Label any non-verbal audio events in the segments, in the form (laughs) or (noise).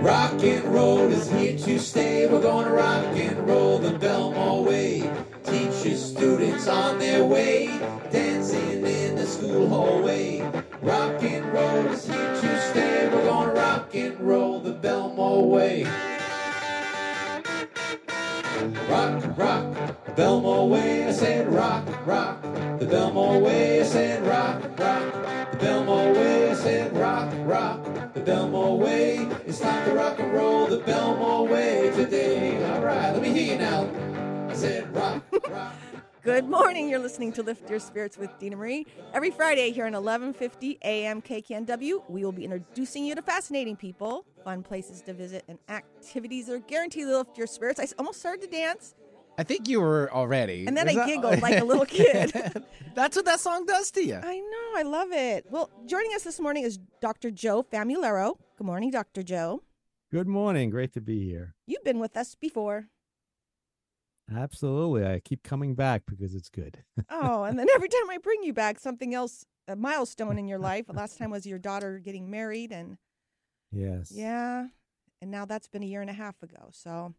Rock and roll is here to stay. We're gonna rock and roll the Bellmore way. Teachers, students on their way, dancing in the school hallway. Rock and roll is here to stay. We're gonna rock and roll the Bellmore way. Rock, rock, Bellmore way. I said rock, rock, the Bellmore way. I said rock, rock, Bellmore way. It's time to rock and roll the Bellmore way today. All right, let me hear you now. I said rock, rock. Good morning. You're listening to Lift Your Spirits with Dina Marie. Every Friday here on 1150 AM KKNW, we will be introducing you to fascinating people, fun places to visit, and activities that are guaranteed to lift your spirits. I almost started to dance, I think you were already. and then Is I that- giggled like a (laughs) little kid. (laughs) That's what that song does to you. I know. I love it. Well, joining us this morning is Dr. Joe Famularo. Good morning, Dr. Joe. Good morning. Great to be here. You've been with us before. Absolutely. I keep coming back because it's good. Oh, and then every (laughs) time I bring you back, something else, a milestone in your life. Last time was your daughter getting married, and yes. yeah, and now that's been a year and a half ago. So,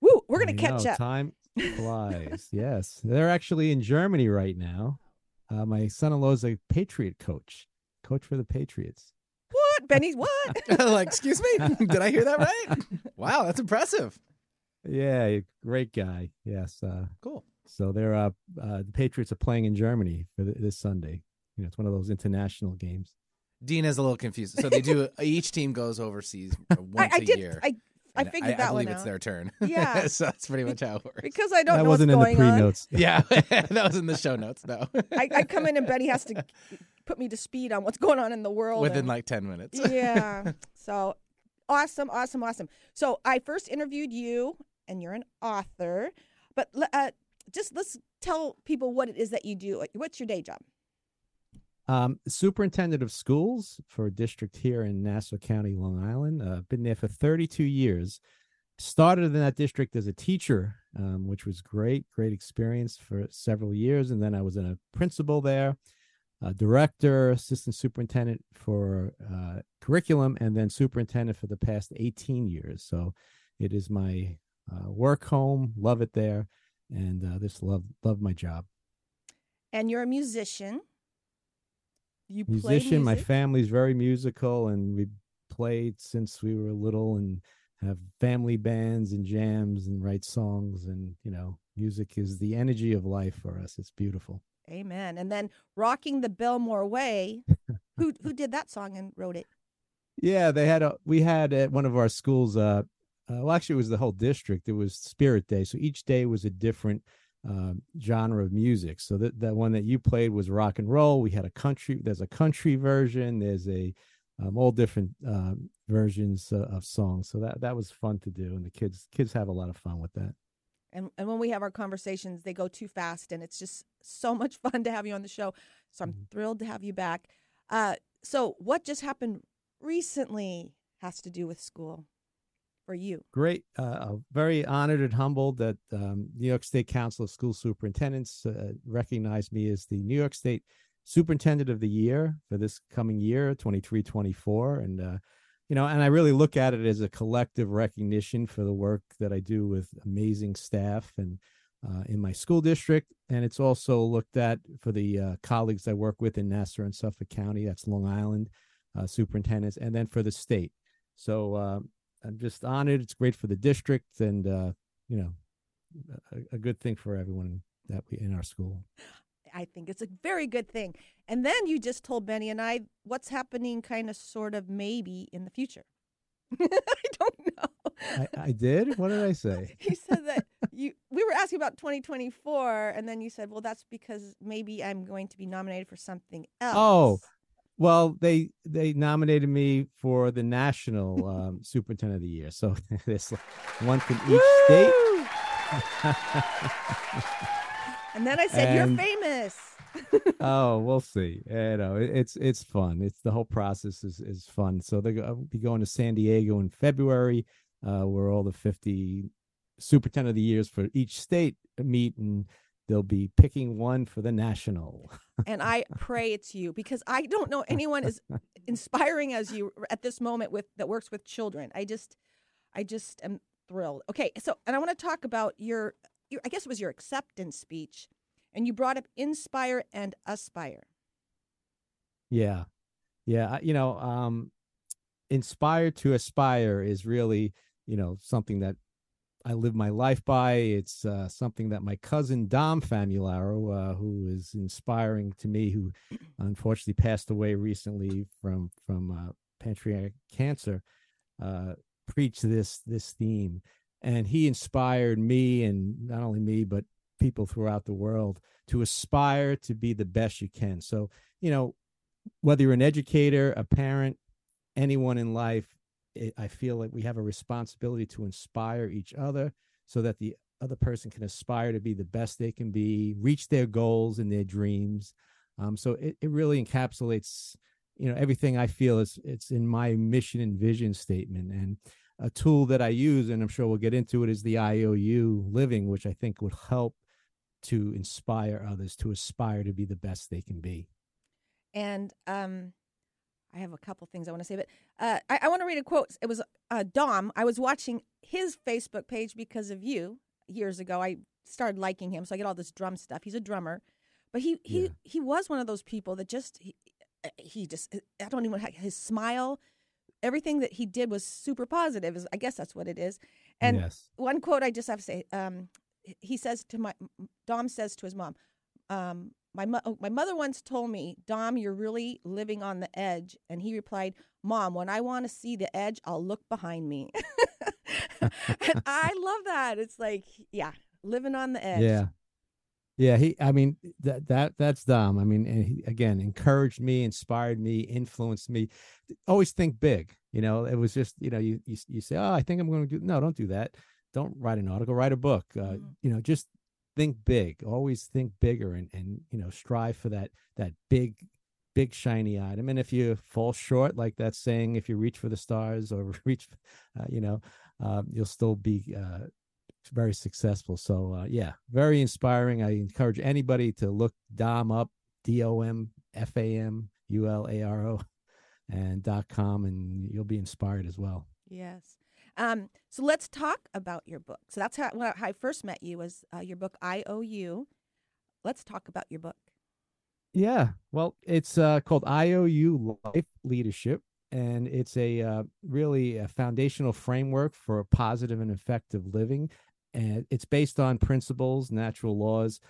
woo, we're gonna I catch know, up. Time (laughs) flies. yes. They're actually in Germany right now. Uh, my son in law is a Patriot coach, coach for the Patriots. What, (laughs) Benny? What? (laughs) like, excuse me? Did I hear that right? Wow, that's impressive. Yeah, great guy. Yes. Uh, Cool. so they're uh, uh, the Patriots are playing in Germany for th- this Sunday. You know, it's one of those international games. Dean is a little confused. So they do. Each team goes overseas once I, I a did. year. I I And figured I, that believe one it's out their turn. (laughs) Yeah. so that's pretty much how it works. because I don't know. that know wasn't what's in going the on. pre-notes. yeah, (laughs) that was in the show notes. No, I, I come in and (laughs) Benny has to put me to speed on what's going on in the world. within and- like ten minutes. yeah. So awesome, awesome, awesome. So I first interviewed you, and you're an author. But uh, just let's tell people what it is that you do. What's your day job? Um, superintendent of schools for a district here in Nassau County, Long Island. Uh, been there for 32 years. Started in that district as a teacher, um, which was great, great experience for several years. And then I was a principal there, a director, assistant superintendent for uh, curriculum, and then superintendent for the past 18 years. So it is my uh, work home. Love it there, and uh, just love love my job. And you're a musician. You play musician. My family's very musical, and we played since we were little, and have family bands and jams and write songs. And you know, music is the energy of life for us. It's beautiful. Amen. And then rocking the Bellmore Way. who who did that song and wrote it? Yeah, they had a. We had at one of our schools. Uh, uh, well, actually, it was the whole district. It was Spirit Day, so each day was a different um, genre of music. So that that one that you played was rock and roll. We had a country. There's a country version. There's a um, all different um, versions uh, of songs. So that that was fun to do, and the kids kids have a lot of fun with that. And and when we have our conversations, they go too fast, and it's just so much (laughs) fun to have you on the show. So I'm Mhm. thrilled to have you back. Uh, so what just happened recently has to do with school for you. Great, uh, very honored and humbled that um, New York State Council of School Superintendents uh, recognized me as the New York State Superintendent of the Year for this coming year, 23 24. And, uh, you know, and I really look at it as a collective recognition for the work that I do with amazing staff and uh, in my school district. And it's also looked at for the uh, colleagues I work with in Nassau and Suffolk County, that's Long Island uh, superintendents, and then for the state. So, uh, I'm just honored. It's great for the district, and uh, you know, a, a good thing for everyone that we in our school. I think it's a very good thing. And then you just told Benny and I what's happening, kind of, sort of, maybe in the future. (laughs) I don't know. I, I did. What did I say? (laughs) you said that you we were asking about 2024 and then you said well that's because maybe i'm going to be nominated for something else Oh, well, they they nominated me for the national um, superintendent of the year. So (laughs) there's one from each state. (laughs) And then i said And- you're famous (laughs) oh, we'll see. You know, it- it's it's fun. It's the whole process is is fun. So they will be going to San Diego in February, uh, where all the fifty superintendent of the years for each state meet, and they'll be picking one for the national. and i pray it's you because i don't know anyone as inspiring as you at this moment with that works with children. I just, I just am thrilled. Okay, so and I want to talk about your, your, I guess it was your acceptance speech, and you brought up inspire and aspire. Yeah, yeah. You know, um, inspire to aspire is really, you know, something that I live my life by. It's uh, something that my cousin Dom Famularo, uh, who is inspiring to me, who (clears throat) unfortunately passed away recently from from uh, pancreatic cancer, uh, preached this this theme, and he inspired me, and not only me, but people throughout the world to aspire to be the best you can. So, you know, whether you're an educator, a parent, anyone in life, it, I feel like we have a responsibility to inspire each other so that the other person can aspire to be the best they can be, reach their goals and their dreams. Um, so it, it really encapsulates, you know, everything I feel is it's in my mission and vision statement. And a tool that I use, and I'm sure we'll get into it, is the IOU living, which I think would help to inspire others to aspire to be the best they can be. And um, I have a couple things I want to say, but uh, I, I want to read a quote. It was uh, Dom. I was watching his Facebook page because of you years ago. I started liking him, so I get all this drum stuff. He's a drummer, but he he Yeah. he was one of those people that just he, uh, he just I don't even his smile, everything that he did was super positive. Is I guess that's what it is. And yes. one quote I just have to say. Um, he says to my Dom says to his mom, um, my mo- oh, my mother once told me, Dom, you're really living on the edge. And he replied, Mom, when I want to see the edge, I'll look behind me. (laughs) and I love that. It's like, yeah, living on the edge. Yeah. Yeah, he I mean that that that's Dom. I mean and he, again encouraged me, inspired me, influenced me. Always think big, you know. It was just, you know, you you, you say, "Oh, I think I'm going to do No, don't do that. Don't write an article, write a book. Uh, Mhm. you know, just think big. Always think bigger and and you know, strive for that that big big shiny item. And if you fall short like that saying if you reach for the stars or (laughs) reach uh, you know, uh, you'll still be uh very successful. So uh, yeah, very inspiring. I encourage anybody to look Dom up, D O M F A M U L A R O, and dot com, and you'll be inspired as well. Yes. Um, so let's talk about your book. So that's how, how I first met you was uh, your book IOU. Let's talk about your book. Yeah, well, it's uh, called IOU Life Leadership, and it's a uh, really a foundational framework for positive and effective living, and it's based on principles, natural laws.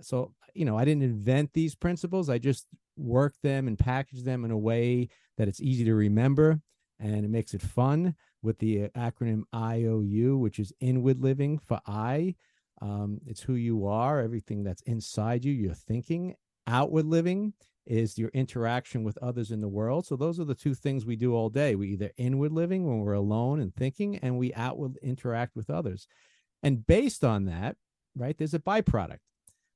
So you know, I didn't invent these principles; I just worked them and packaged them in a way that it's easy to remember, and it makes it fun with the uh, acronym IOU, which is inward living for I. Um, it's who you are, everything that's inside you, your thinking, outward living is your interaction with others in the world. So those are the two things we do all day. We either inward living when we're alone and thinking, and we outward interact with others. And based on that, right, there's a byproduct.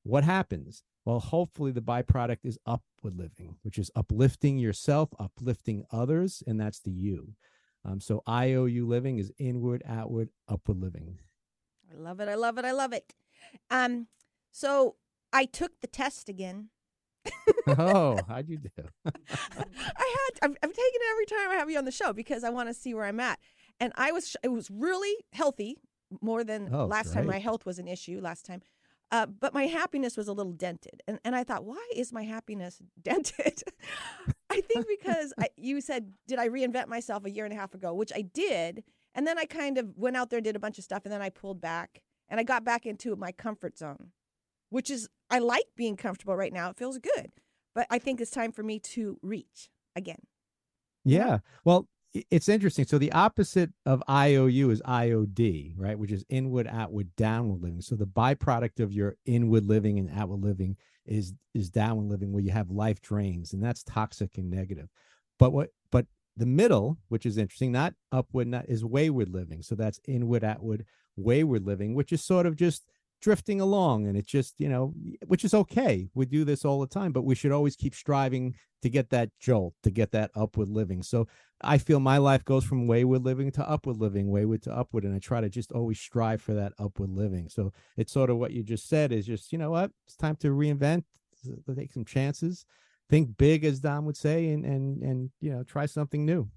What happens? Well, hopefully the byproduct is upward living, which is uplifting yourself, uplifting others, and that's the you. Um, so IOU living is inward, outward, upward living. I love it. I love it. I love it. Um, so I took the test again. (laughs) oh, (laughs) how'd you do? I had I'm, I'm taking it every time I have you on the show because I want to see where I'm at. And I was it was really healthy more than Oh, last time. My health was an issue last time. Uh, but my happiness was a little dented, and and I thought, why is my happiness (laughs) dented? I think (laughs) because I, you said, did I reinvent myself a year and a half ago, which I did, and then I kind of went out there, and did a bunch of stuff, and then I pulled back, and I got back into my comfort zone, which is I like being comfortable right now. It feels good, but I think it's time for me to reach again. Yeah. Well, it's interesting. So the opposite of IOU is IOD, right? Which is inward, outward, downward living. So the byproduct of your inward living and outward living is is downward living where you have life drains and that's toxic and negative. But what but the middle, which is interesting, not upward, not is wayward living. So that's inward, outward, wayward living, which is sort of just drifting along and it just, you know, which is okay. We do this all the time, but we should always keep striving to get that jolt, to get that upward living. So I feel my life goes from wayward living to upward living, wayward to upward, and I try to just always strive for that upward living. So it's sort of what you just said is just, you know what, it's time to reinvent, take some chances, think big, as Dom would say, and and and you know, try something new.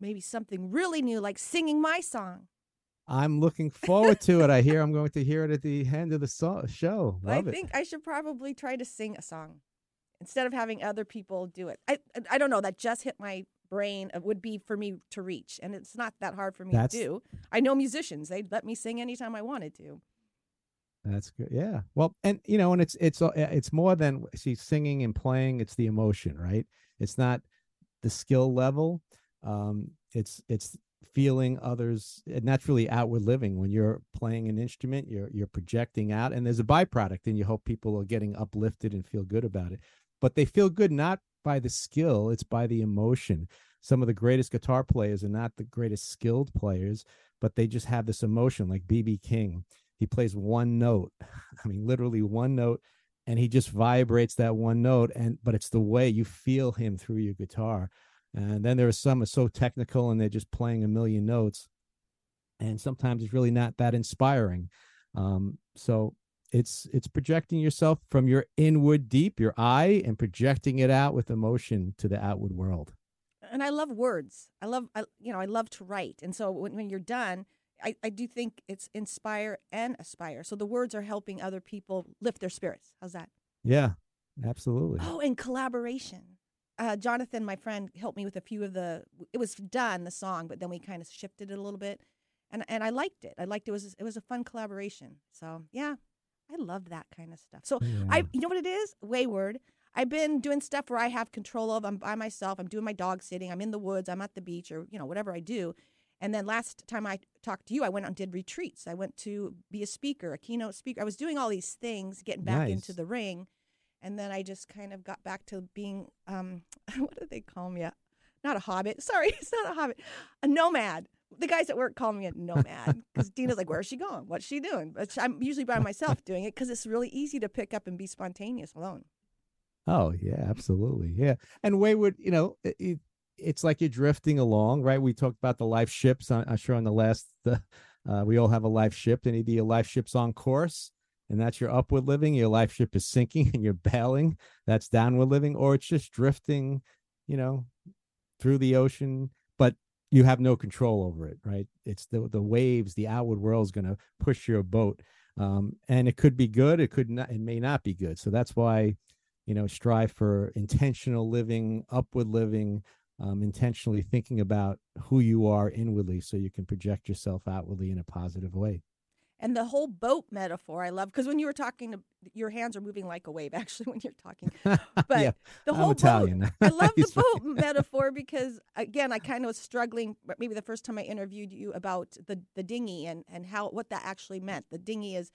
Maybe something really new, like singing my song. I'm looking forward to it. I hear I'm going to hear it at the end of the so- show. (laughs) I Love it. think I should probably try to sing a song instead of having other people do it. I I- I don't know. That just hit my brain. It would be for me to reach, and it's not that hard for me That's- to do. I know musicians; they'd let me sing anytime I wanted to. That's good. Yeah. Well, and you know, and it's it's uh, it's more than she's singing and playing. It's the emotion, right? It's not the skill level. Um, it's it's feeling others, and that's really outward living. When you're playing an instrument, you're you're projecting out, and there's a byproduct, and you hope people are getting uplifted and feel good about it. But they feel good not by the skill; it's by the emotion. Some of the greatest guitar players are not the greatest skilled players, but they just have this emotion, like BB King he plays one note (laughs) i mean literally one note and he just vibrates that one note and but it's the way you feel him through your guitar and then there are some are so technical and they're just playing a million notes and sometimes it's really not that inspiring um, so it's it's projecting yourself from your inward deep your eye and projecting it out with emotion to the outward world And I love words. I love, I, you know, I love to write. And so when, when you're done, I, I do think it's inspire and aspire. So the words are helping other people lift their spirits. How's that? yeah absolutely Oh, and collaboration. Uh, Jonathan, my friend, helped me with a few of the. It was done the song, but then we kind of shifted it a little bit, and and I liked it. I liked it. it was it was a fun collaboration. So yeah, I love that kind of stuff. So I, you know what it is, wayward. I've been doing stuff where I have control of. I'm by myself. I'm doing my dog sitting. I'm in the woods. I'm at the beach, or you know whatever I do. And then last time I talked to you, I went and did retreats. I went to be a speaker, a keynote speaker. I was doing all these things, getting back into the ring and then I just kind of got back to being um (laughs) what do they call me? A, not a hobbit. (laughs) Sorry, it's not a hobbit. A nomad. The guys at work call me a nomad (laughs) because Dina's like, "Where's she going? What's she doing?" But I'm usually by myself doing it because it's really easy to pick up and be spontaneous alone. Oh yeah, absolutely. Yeah, and wayward, you know, it, it- it's like you're drifting along, right? We talked about the life ships. I'm, sure on the last, uh, uh, we all have a life ship, and either your life ship's on course, and that's your upward living. Your life ship is sinking, (laughs) and you're bailing. That's downward living, or it's just drifting, you know, through the ocean, but you have no control over it, right? It's the the waves, the outward world is going to push your boat, um, and it could be good, it could not, it may not be good. So that's why you know strive for intentional living upward living um, intentionally thinking about who you are inwardly so you can project yourself outwardly in a positive way And the whole boat metaphor, I love because when you were talking, to, your hands are moving like a wave. (laughs) Actually, when you're talking, (laughs) but yeah the whole boat, I love (laughs) the boat metaphor because again, I kind of was struggling. Maybe the first time I interviewed you about the the dinghy and and how what that actually meant. The dinghy is.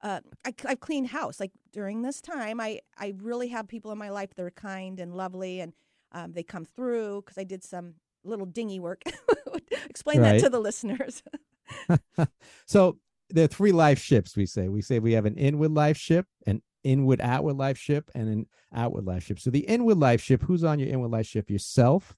Uh, I, I've cleaned house. Like during this time, I, I really have people in my life that are kind and lovely, and um, they come through because I did some little dinghy work. Explain that to the listeners. so there are three life ships we say. We say we have an inward life ship an inward outward life ship and an outward life ship. So the inward life ship who's on your inward life ship? Yourself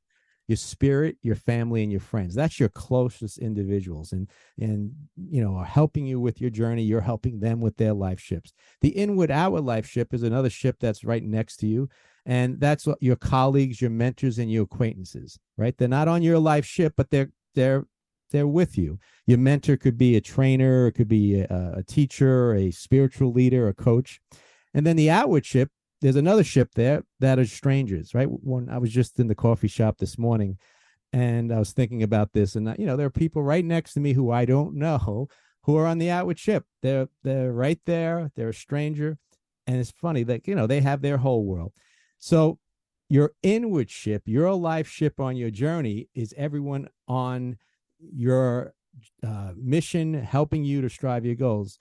your spirit your family and your friends. That's your closest individuals and and you know are helping you with your journey. You're helping them with their life ships. The inward outward life ship is another ship that's right next to you and that's what your colleagues your mentors and your acquaintances right? They're not on your life ship but they're they're they're with you your mentor could be a trainer it could be a, a teacher a spiritual leader a coach. And then the outward ship there's another ship there that are strangers right? When i was just in the coffee shop this morning and i was thinking about this and uh, you know there are people right next to me who i don't know who are on the outward ship. They're they're right there they're a stranger and it's funny that you know they have their whole world. So your inward ship your life ship on your journey is everyone on your uh, mission helping you to strive your goals.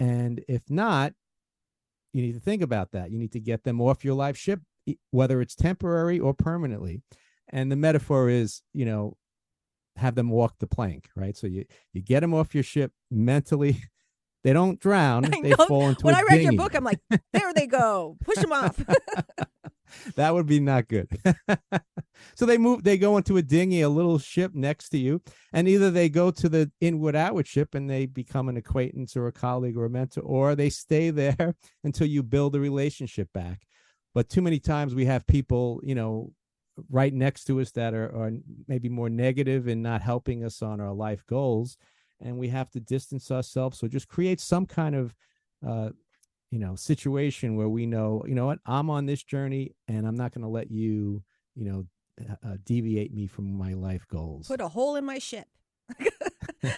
And if not you need to think about that. You need to get them off your life ship whether it's temporary or permanently. And the metaphor is you know have them walk the plank right? So you you get them off your ship mentally. (laughs) They don't drown. I they know. fall into when a I read your dinghy. book, I'm like, there they go, push them off. (laughs) that would be not good. (laughs) so they move, they go into a dinghy, a little ship next to you, and either they go to the inward outward ship and they become an acquaintance or a colleague or a mentor, or they stay (laughs) there until you build a relationship back. but too many times we have people, you know, right next to us that are, are maybe more negative and not helping us on our life goals and we have to distance ourselves so just create some kind of uh, you know situation where we know you know what i'm on this journey and i'm not going to let you you know uh, uh, deviate me from my life goals Put a hole in my ship. (laughs)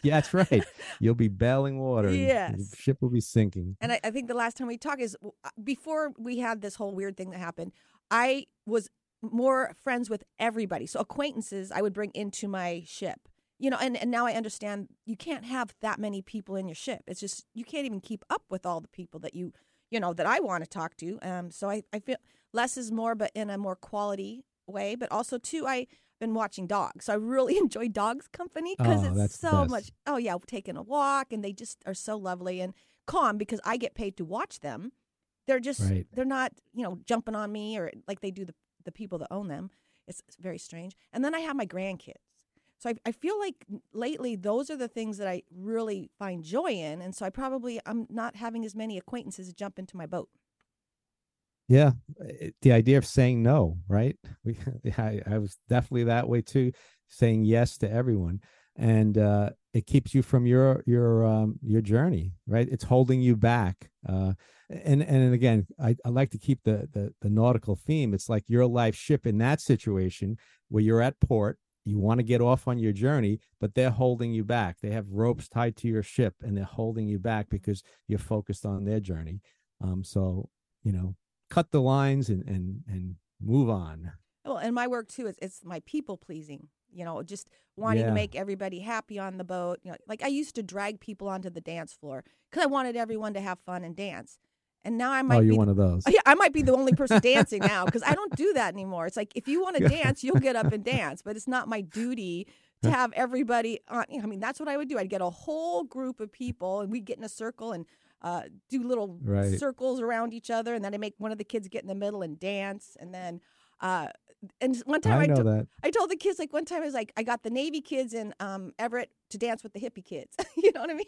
yeah that's right (laughs) you'll be bailing water Yes. ship will be sinking And I, I think the last time we talked is uh, before we had this whole weird thing that happened. I was more friends with everybody, so acquaintances I would bring into my ship. You know, and, and now I understand you can't have that many people in your ship. It's just you can't even keep up with all the people that you you know that I want to talk to. Um, so I, I feel less is more, but in a more quality way. But also too, I've been watching dogs, so I really (laughs) enjoy dogs' company because Oh, it's so much. Oh yeah, taking a walk, and they just are so lovely and calm because I get paid to watch them. They're just Right. they're not you know jumping on me or like they do the the people that own them. It's, it's very strange. And then I have my grandkids. So I, I feel like lately those are the things that I really find joy in, and so I probably I'm not having as many acquaintances jump into my boat. yeah it- the idea of saying no right? (laughs) We I, I was definitely that way too saying yes to everyone and uh it keeps you from your your um your journey right? It's holding you back uh and and again i, I like to keep the, the the nautical theme. It's like your life ship in that situation where you're at port you want to get off on your journey but they're holding you back they have ropes tied to your ship and they're holding you back because you're focused on their journey um so you know cut the lines and and and move on Well, and my work too is it's my people pleasing. You know, just wanting Yeah. to make everybody happy on the boat. You know, like I used to drag people onto the dance floor because I wanted everyone to have fun and dance. And now I might oh be you're the- one of those (laughs) Yeah, I might be the only person dancing now because I don't do that anymore. It's like if you want to dance, you'll get up and dance, but it's not my duty (laughs) to have everybody on. I mean, that's what I would do. I'd get a whole group of people, and we'd get in a circle and uh, do little Right. circles around each other, and then I make one of the kids get in the middle and dance, and then. Uh, and one time i I, know to- that I told the kids like one time I was like I got the Navy kids in um, Everett to dance with the hippie kids. (laughs) you know what I mean?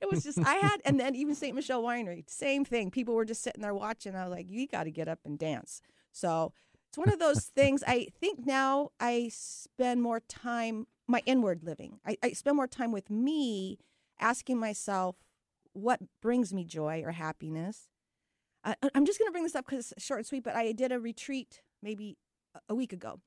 It was just I had, and then even St. Michelle Winery, same thing. People were just sitting there watching. I was like, you got to get up and dance. So it's one of those (laughs) things. I think now I spend more time my inward living. I, I spend more time with me, asking myself what brings me joy or happiness. I, I'm just going to bring this up because it's short and sweet. But I did a retreat maybe a- week ago.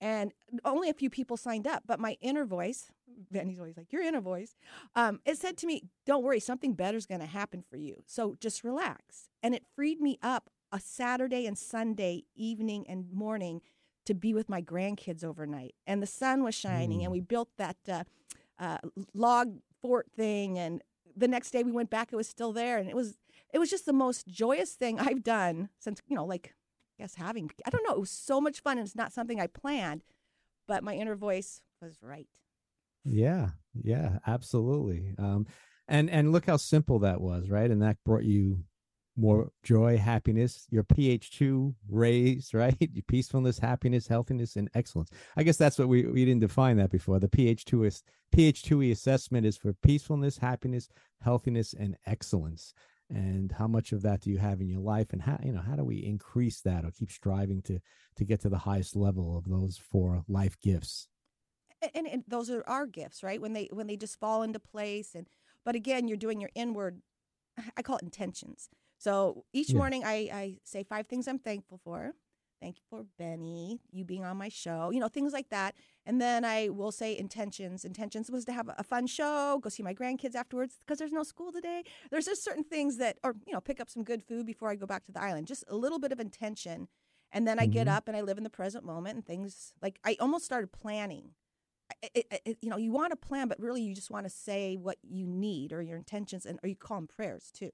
And only a few people signed up but my inner voice benny's always like your inner voice um, it said to me don't worry something better is going to happen for you. So just relax. And it freed me up a saturday and sunday evening and morning to be with my grandkids overnight. And the sun was shining and we built that uh, uh, log fort thing and the next day we went back it was still there. And it was it was just the most joyous thing i've done since you know like guess having I don't know it was so much fun and it's not something I planned but my inner voice was right Yeah, yeah, absolutely. Um, and and look how simple that was, right? And that brought you more joy, happiness, your pH two raised, (laughs) right? Your peacefulness, happiness, healthiness, and excellence. I guess that's what we we didn't define that before. The pH two is pH two E assessment is for peacefulness, happiness, healthiness, and excellence. And how much of that do you have in your life, and how you know how do we increase that or keep striving to to get to the highest level of those four life gifts? And, and those are our gifts right when they when they just fall into place and but again you're doing your inward I call it intentions so each Yeah. morning I, I say five things I'm thankful for thank you for Benny you being on my show you know things like that and then I will say intentions intentions was to have a fun show go see my grandkids afterwards because there's no school today there's just certain things that or you know pick up some good food before I go back to the island just a little bit of intention and then I get Mhm. up and I live in the present moment and things like I almost started planning it, it, it- you know, you want to plan, but really you just want to say what you need or your intentions, and or you call them prayers too.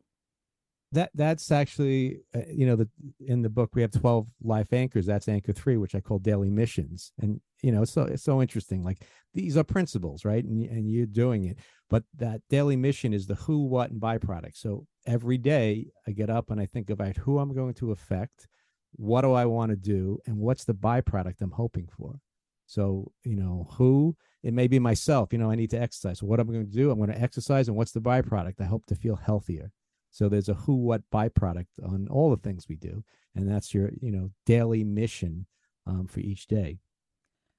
That that's actually uh, you know the in the book we have 12 life anchors. That's anchor 3 which i call daily missions. And you know so it's so interesting. Like these are principles right? And, and you're doing it. But that daily mission is the who what and byproduct. So every day i get up and i think about who i'm going to affect what do i want to do and what's the byproduct i'm hoping for? So you know who it may be myself. You know i need to exercise. What i'm going to do? I'm going to exercise and what's the byproduct? I hope to feel healthier So there's a who what byproduct on all the things we do, and that's your you know daily mission um, for each day.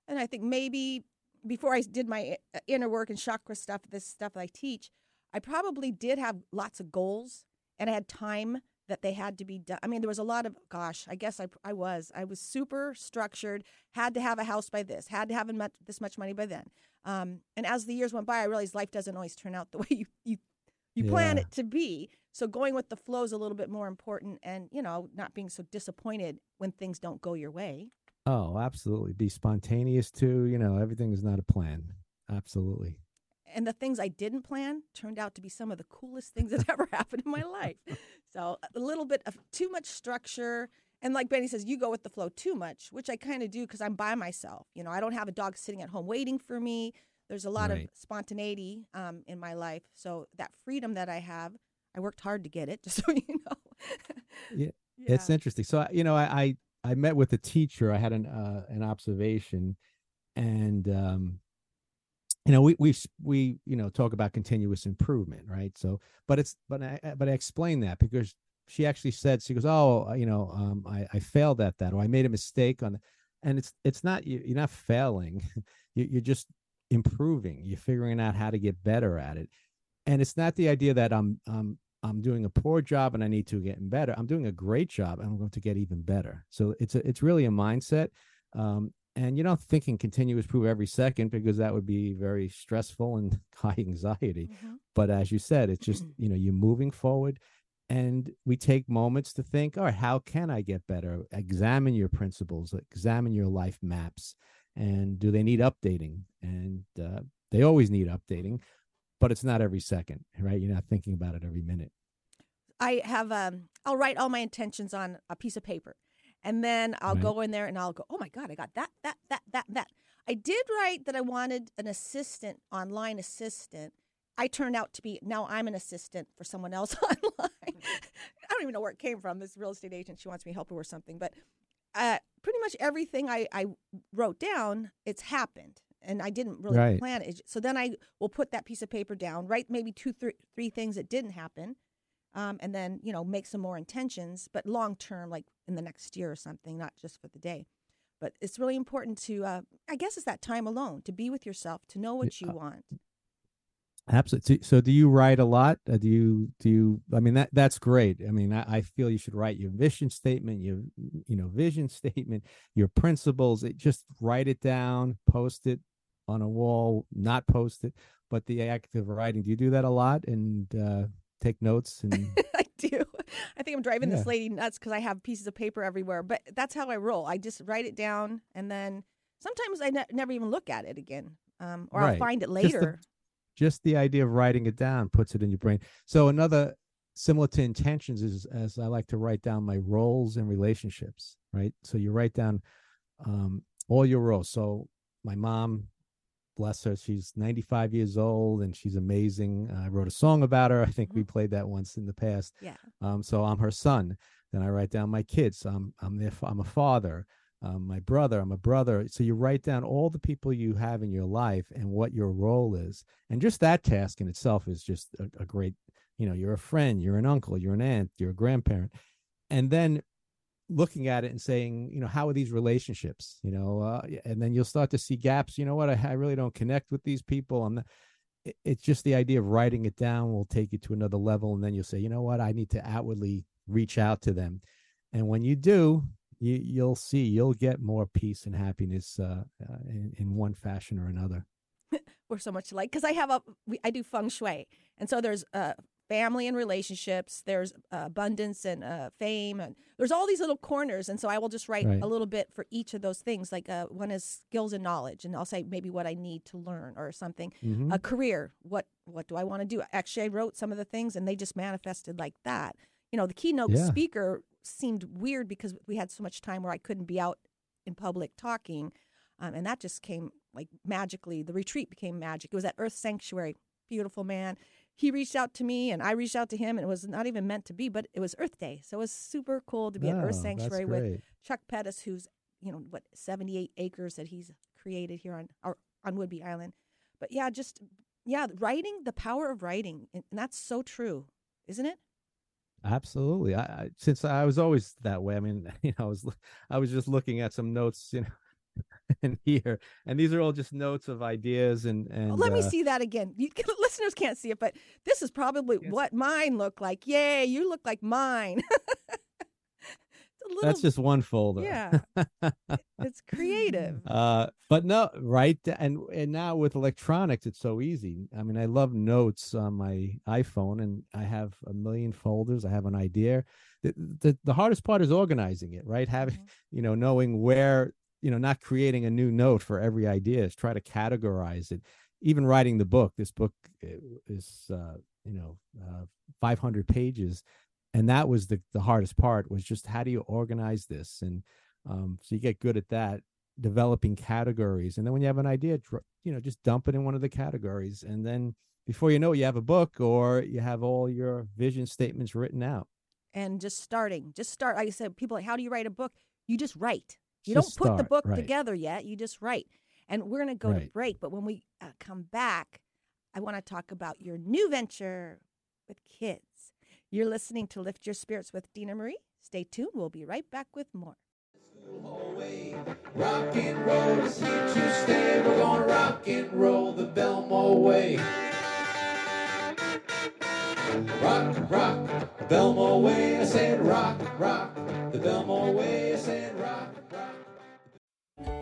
And I think maybe before I did my uh, inner work and chakra stuff, this stuff I teach, I probably did have lots of goals and I had time that they had to be done. I mean, there was a lot of, gosh, I guess I, I was. I was super structured, had to have a house by this, had to have this much money by then. Um, and as the years went by, I realized life doesn't always turn out the (laughs) way you, you, you yeah. plan it to be. So going with the flow is a little bit more important and, you know, not being so disappointed when things don't go your way. Oh, absolutely. Be spontaneous too. You know, everything is not a plan. Absolutely. And the things I didn't plan turned out to be some of the coolest things that (laughs) ever happened in my life. So a little bit of too much structure. And like Benny says, you go with the flow too much, which I kind of do because I'm by myself. You know, I don't have a dog sitting at home waiting for me. There's a lot right. of spontaneity um, in my life. So that freedom that I have, I worked hard to get it, (laughs) just so you know. yeah, (laughs) yeah, it's interesting. So you know, I, I I met with a teacher. I had an uh, an observation, and um, you know, we we we you know talk about continuous improvement, right? So, but it's but I but I explained that because she actually said she goes, oh, uh, you know, um, I I failed at that, or I made a mistake on, and it's it's not you, you're not failing, (laughs) you, you're just improving. You're figuring out how to get better at it, and it's not the idea that I'm i'm I'm doing a poor job and I need to get better. I'm doing a great job and I'm going to get even better. So it's a, it's really a mindset. Um, and you're not thinking continuous proof every second because that would be very stressful and (laughs) high anxiety. Mm-hmm. But as you said, it's just, (clears throat) you know, you're moving forward and we take moments to think, all right, how can I get better? Examine your principles, examine your life maps. And do they need updating? And uh, they always need updating but it's not every second, right? You're not thinking about it every minute. I have um I'll write all my intentions on a piece of paper. And then I'll right. go in there and I'll go, "Oh my god, I got that that that that that." I did write that I wanted an assistant, online assistant. I turned out to be now I'm an assistant for someone else (laughs) online. I don't even know where it came from. This real estate agent, she wants me to help her with something, but uh, pretty much everything I, I wrote down, it's happened and I didn't really right. plan it. So then I will put that piece of paper down, write maybe two, three, three things that didn't happen, um, and then you know make some more intentions, but long term, like in the next year or something, not just for the day. But it's really important to, uh, I guess, it's that time alone to be with yourself, to know what you uh, want. Absolutely. So, do you write a lot? Uh, do you do you? I mean, that that's great. I mean, I, I, feel you should write your vision statement, your you know vision (laughs) statement, your principles. It just write it down, post it, on a wall, not post it, but the act of writing. Do you do that a lot and uh, take notes? And (laughs) I do. I think I'm driving yeah. this lady nuts because I have pieces of paper everywhere. But that's how I roll. I just write it down, and then sometimes I ne- never even look at it again, um, or right. I'll find it later. Just the, idea of writing it down puts it in your brain. So another similar to intentions is as I like to write down my roles and relationships. Right. So you write down um, all your roles. So my mom bless her. She's 95 years old and she's amazing. I wrote a song about her. I think mm-hmm. we played that once in the past. Yeah. Um, so I'm her son. Then I write down my kids. I'm I'm their, I'm a father. Um, my brother. I'm a brother. So you write down all the people you have in your life and what your role is, and just that task in itself is just a, a great. You know, you're a friend, you're an uncle, you're an aunt, you're a grandparent, and then looking at it and saying, you know, how are these relationships? You know, uh, and then you'll start to see gaps. You know what? I, I really don't connect with these people. I'm not, it, it's just the idea of writing it down will take you to another level, and then you'll say, you know what? I need to outwardly reach out to them, and when you do, you, you'll see you'll get more peace and happiness uh, uh, in, in one fashion or another. (laughs) We're so much alike because I have a we, I do feng shui, and so there's uh, family and relationships. There's uh, abundance and uh, fame, and there's all these little corners. And so I will just write right. a little bit for each of those things. Like uh, one is skills and knowledge, and I'll say maybe what I need to learn or something. Mm-hmm. A career, what what do I want to do? Actually, I wrote some of the things, and they just manifested like that. You know, the keynote yeah. speaker seemed weird because we had so much time where I couldn't be out in public talking, um, and that just came like magically. The retreat became magic. It was at Earth Sanctuary, beautiful man he reached out to me and I reached out to him and it was not even meant to be, but it was Earth Day. So it was super cool to be oh, at Earth oh, Sanctuary with Chuck Pettis, who's, you know, what, 78 acres that he's created here on or on Whidbey Island. But yeah, just yeah, writing, the power of writing. And that's so true, isn't it? Absolutely. I, I since I was always that way. I mean, (laughs) you know, I was I was just looking at some notes, you know, (laughs) and here, and these are all just notes of ideas and and. Let me uh, see that again. You, (laughs) listeners can't see it, but this is probably Yes. what mine look like. Yay, you look like mine. Little, That's just one folder. yeah. (laughs) it's creative. uh but no right and and now with electronics it's so easy i mean i love notes on my iphone and i have a million folders i have an idea the the, the hardest part is organizing it right having Mhm. (laughs) you know knowing where you know not creating a new note for every idea is try to categorize it even writing the book this book uh, is uh you know uh 500 pages and that was the the hardest part was just how do you organize this and um so you get good at that developing categories and then when you have an idea you know just dump it in one of the categories and then before you know it you have a book or you have all your vision statements written out And just starting, just start. Like I said, people like, how do you write a book? You just write. You Just don't put the book right. together yet. You just write. And we're going to go to break. But when we uh, come back, I want to talk about your new venture with kids. You're listening to Lift Your Spirits with Dina Marie. Stay tuned. We'll be right back with more. Rock and roll is here to stay. We're gonna rock and roll the Bellmore way. Rock, rock, Bellmore way. I said rock, rock, the Bellmore way.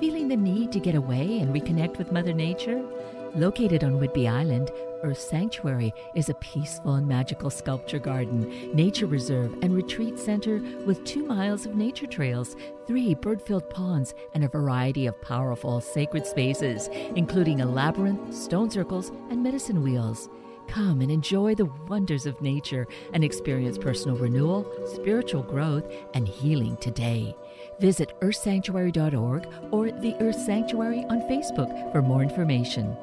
Feeling the need to get away and reconnect with Mother Nature? Located on Whidbey Island, Earth Sanctuary is a peaceful and magical sculpture garden, nature reserve, and retreat center with two miles of nature trails, three bird filled ponds, and a variety of powerful sacred spaces, including a labyrinth, stone circles, and medicine wheels. Come and enjoy the wonders of nature and experience personal renewal, spiritual growth, and healing today. Visit earthsanctuary.org or the Earth Sanctuary on Facebook for more information.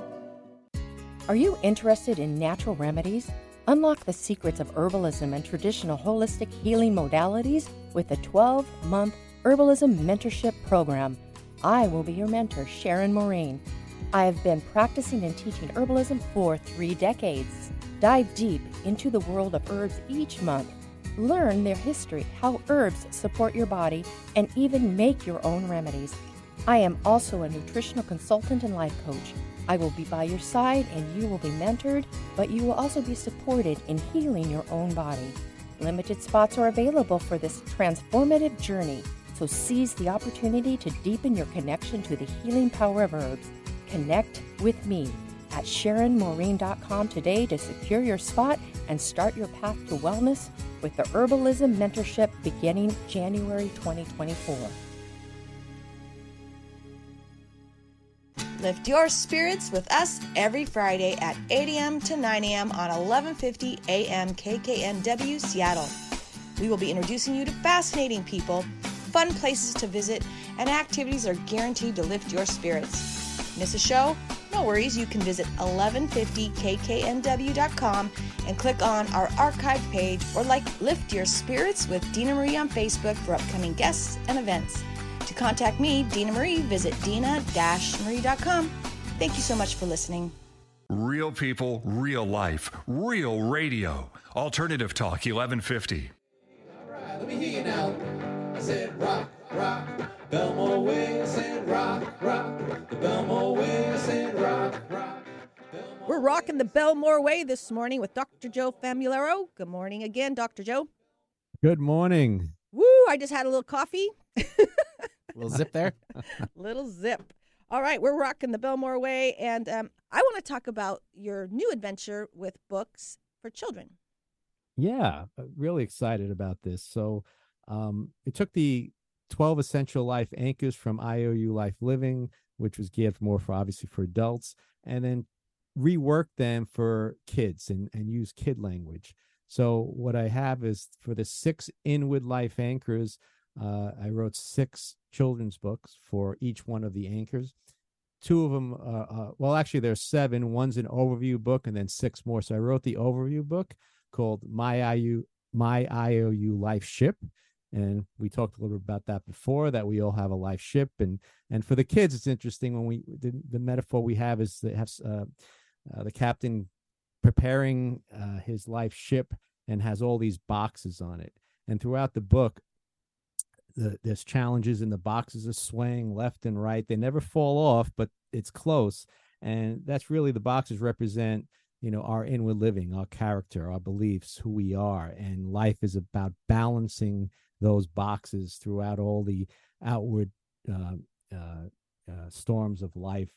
Are you interested in natural remedies? Unlock the secrets of herbalism and traditional holistic healing modalities with the 12 month Herbalism Mentorship Program. I will be your mentor, Sharon Maureen. I have been practicing and teaching herbalism for three decades. Dive deep into the world of herbs each month. Learn their history, how herbs support your body, and even make your own remedies. I am also a nutritional consultant and life coach. I will be by your side and you will be mentored, but you will also be supported in healing your own body. Limited spots are available for this transformative journey, so seize the opportunity to deepen your connection to the healing power of herbs. Connect with me at SharonMaureen.com today to secure your spot and start your path to wellness with the Herbalism Mentorship beginning January 2024. Lift your spirits with us every Friday at 8 a.m. to 9 a.m. on 1150 a.m. KKNW Seattle. We will be introducing you to fascinating people, fun places to visit, and activities are guaranteed to lift your spirits. Miss a show? No worries, you can visit 1150kknw.com and click on our archive page or like Lift Your Spirits with Dina Marie on Facebook for upcoming guests and events. To contact me, Dina Marie, visit dina-marie.com. Thank you so much for listening. Real people, real life, real radio. Alternative Talk 1150. All right, let me hear you now. I said rock, rock, Bellmore way. I said rock, rock, the Bellmore way. I said rock, rock. Bellmore We're rocking the Bellmore Way this morning with Dr. Joe Famularo. Good morning again, Dr. Joe. good morning Woo, I just had a little coffee. (laughs) little zip there. (laughs) little zip. All right, we're rocking the Bellmore Way, and um, I want to talk about your new adventure with books for children. Yeah, uh, really excited about this. So, um, it took the 12 essential life anchors from IOU Life Living, which was geared more for obviously for adults, and then reworked them for kids and, and use kid language. So what I have is for the six inward life anchors, uh, I wrote six children's books for each one of the anchors. Two of them, uh, uh, well, actually, there's seven. One's an overview book, and then six more. So I wrote the overview book called My IU My IOU Life Ship, and we talked a little bit about that before. That we all have a life ship, and and for the kids, it's interesting when we the, the metaphor we have is they have uh, uh, the captain preparing uh, his life ship and has all these boxes on it. And throughout the book, the, there's challenges and the boxes are swaying left and right. They never fall off, but it's close. And that's really the boxes represent, you know, our inward living, our character, our beliefs, who we are. And life is about balancing those boxes throughout all the outward uh, uh, uh, storms of life.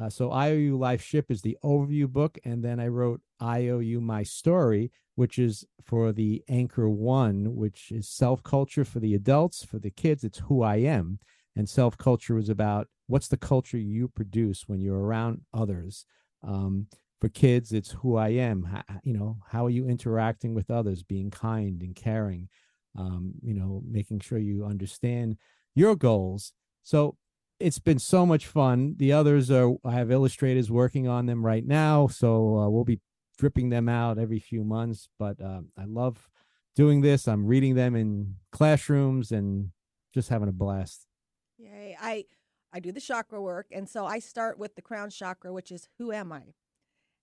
Uh, so IOU Life Ship is the overview book, and then I wrote IOU My Story, which is for the Anchor One, which is self culture for the adults. For the kids, it's who I am, and self culture is about what's the culture you produce when you're around others. Um, for kids, it's who I am. How, you know, how are you interacting with others, being kind and caring. Um, you know, making sure you understand your goals. So it's been so much fun. The others are I have illustrators working on them right now, so uh, we'll be dripping them out every few months. But uh, I love doing this. I'm reading them in classrooms and just having a blast. Yay! I I do the chakra work, and so I start with the crown chakra, which is who am I?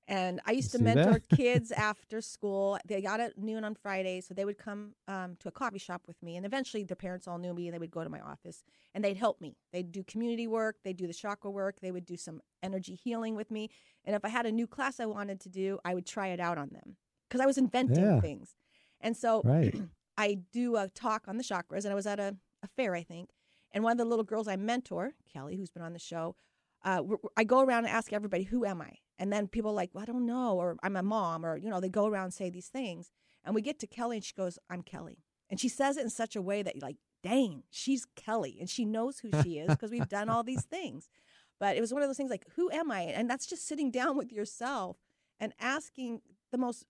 And I used to See mentor that? (laughs) kids after school. They got at noon on Fridays, so they would come um, to a coffee shop with me. And eventually, their parents all knew me, and they would go to my office and they'd help me. They'd do community work, they'd do the chakra work, they would do some energy healing with me. And if I had a new class I wanted to do, I would try it out on them because I was inventing Yeah. things. And so Right. (clears throat) I do a talk on the chakras, and I was at a, a fair, I think. And one of the little girls I mentor, Kelly, who's been on the show, uh, I go around and ask everybody, "Who am I?" And then people are like, "Well, I don't know," or "I'm a mom," or you know, they go around and say these things. And we get to Kelly, and she goes, "I'm Kelly," and she says it in such a way that you're like, "Dang, she's Kelly," and she knows who she is because we've (laughs) done all these things. But it was one of those things like, "Who am I?" And that's just sitting down with yourself and asking the most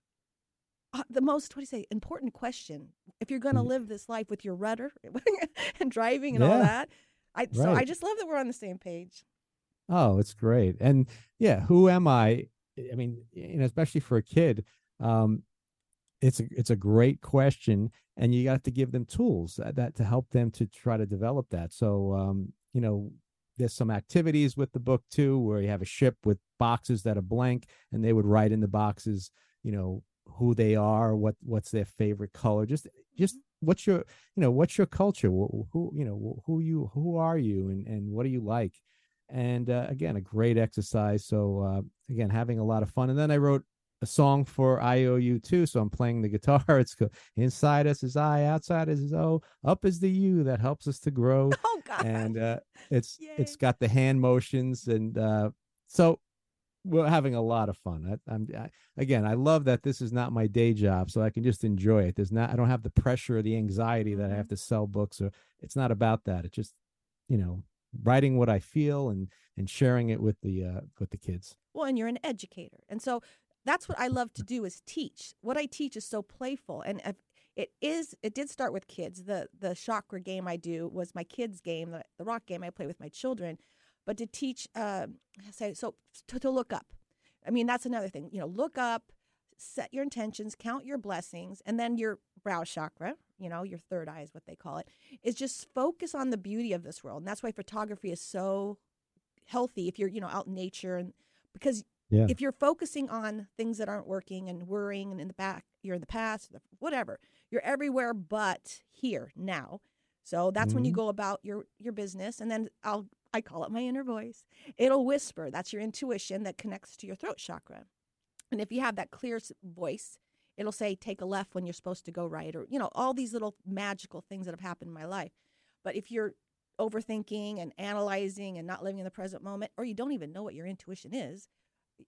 uh, the most what do you say important question if you're going to Mm. live this life with your rudder (laughs) and driving and all that i so i just love that we're on the same page Oh, it's great. And yeah, who am I? I mean, you know, especially for a kid, um, it's a it's a great question, and you got to give them tools that, that to help them to try to develop that. So, um, you know, there's some activities with the book too, where you have a ship with boxes that are blank, and they would write in the boxes, you know, who they are, what what's their favorite color, just just what's your you know what's your culture, who, who you know who you who are you, and and what do you like and uh, again a great exercise. So uh, again having a lot of fun. And then i wrote a song for iou too so i'm playing the (laughs) guitar. It's go inside us is i outside us is o up is the u that helps us to grow. (laughs) Oh god. And uh, it's Yay. it's got the hand motions and uh, so we're having a lot of fun. I, i'm I, again i love that this is not my day job so i can just enjoy it. There's not i don't have the pressure or the anxiety that i have to sell books or it's not about that. It's just you know writing what i feel and and sharing it with the uh with the kids. Well and you're an educator and so that's what i love to do is teach. What i teach is so playful and it is it did start with kids. The the chakra game i do was my kids game the, the rock game i play with my children but to teach uh say so to, to look up. I mean that's another thing you know look up set your intentions count your blessings and then your brow chakra you know your third eye is what they call it is just focus on the beauty of this world. And that's why photography is so healthy if you're you know out in nature and because Yeah. if you're focusing on things that aren't working and worrying and in the back you're in the past whatever you're everywhere but here now. So that's when you Mhm. go about your your business and then i'll i call it my inner voice. It'll whisper. That's your intuition that connects to your throat chakra. And if you have that clear voice it'll say take a left when you're supposed to go right or you know all these little magical things that have happened in my life. But if you're overthinking and analyzing and not living in the present moment or you don't even know what your intuition is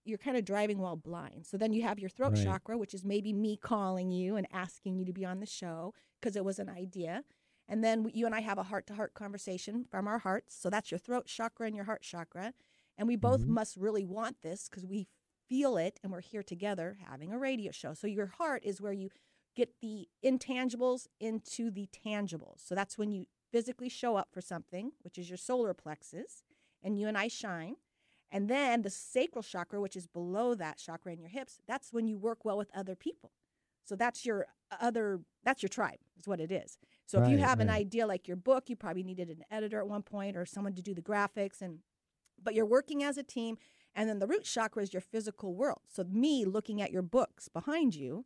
you're kind of driving while blind. So then you have your throat Right. chakra which is maybe me calling you and asking you to be on the show because it was an idea. And then you and i have a heart-to-heart conversation from our hearts. So that's your throat chakra and your heart chakra. And we both Mhm. must really want this because we feel it, and we're here together having a radio show. So your heart is where you get the intangibles into the tangibles. So that's when you physically show up for something, which is your solar plexus, and you and I shine. And then the sacral chakra, which is below that chakra in your hips, that's when you work well with other people. So that's your other, that's your tribe, is what it is. So if you Right, have an idea like your book, you probably needed an editor at one point or someone to do the graphics and but you're working as a team and then the root chakra is your physical world. So me looking at your books behind you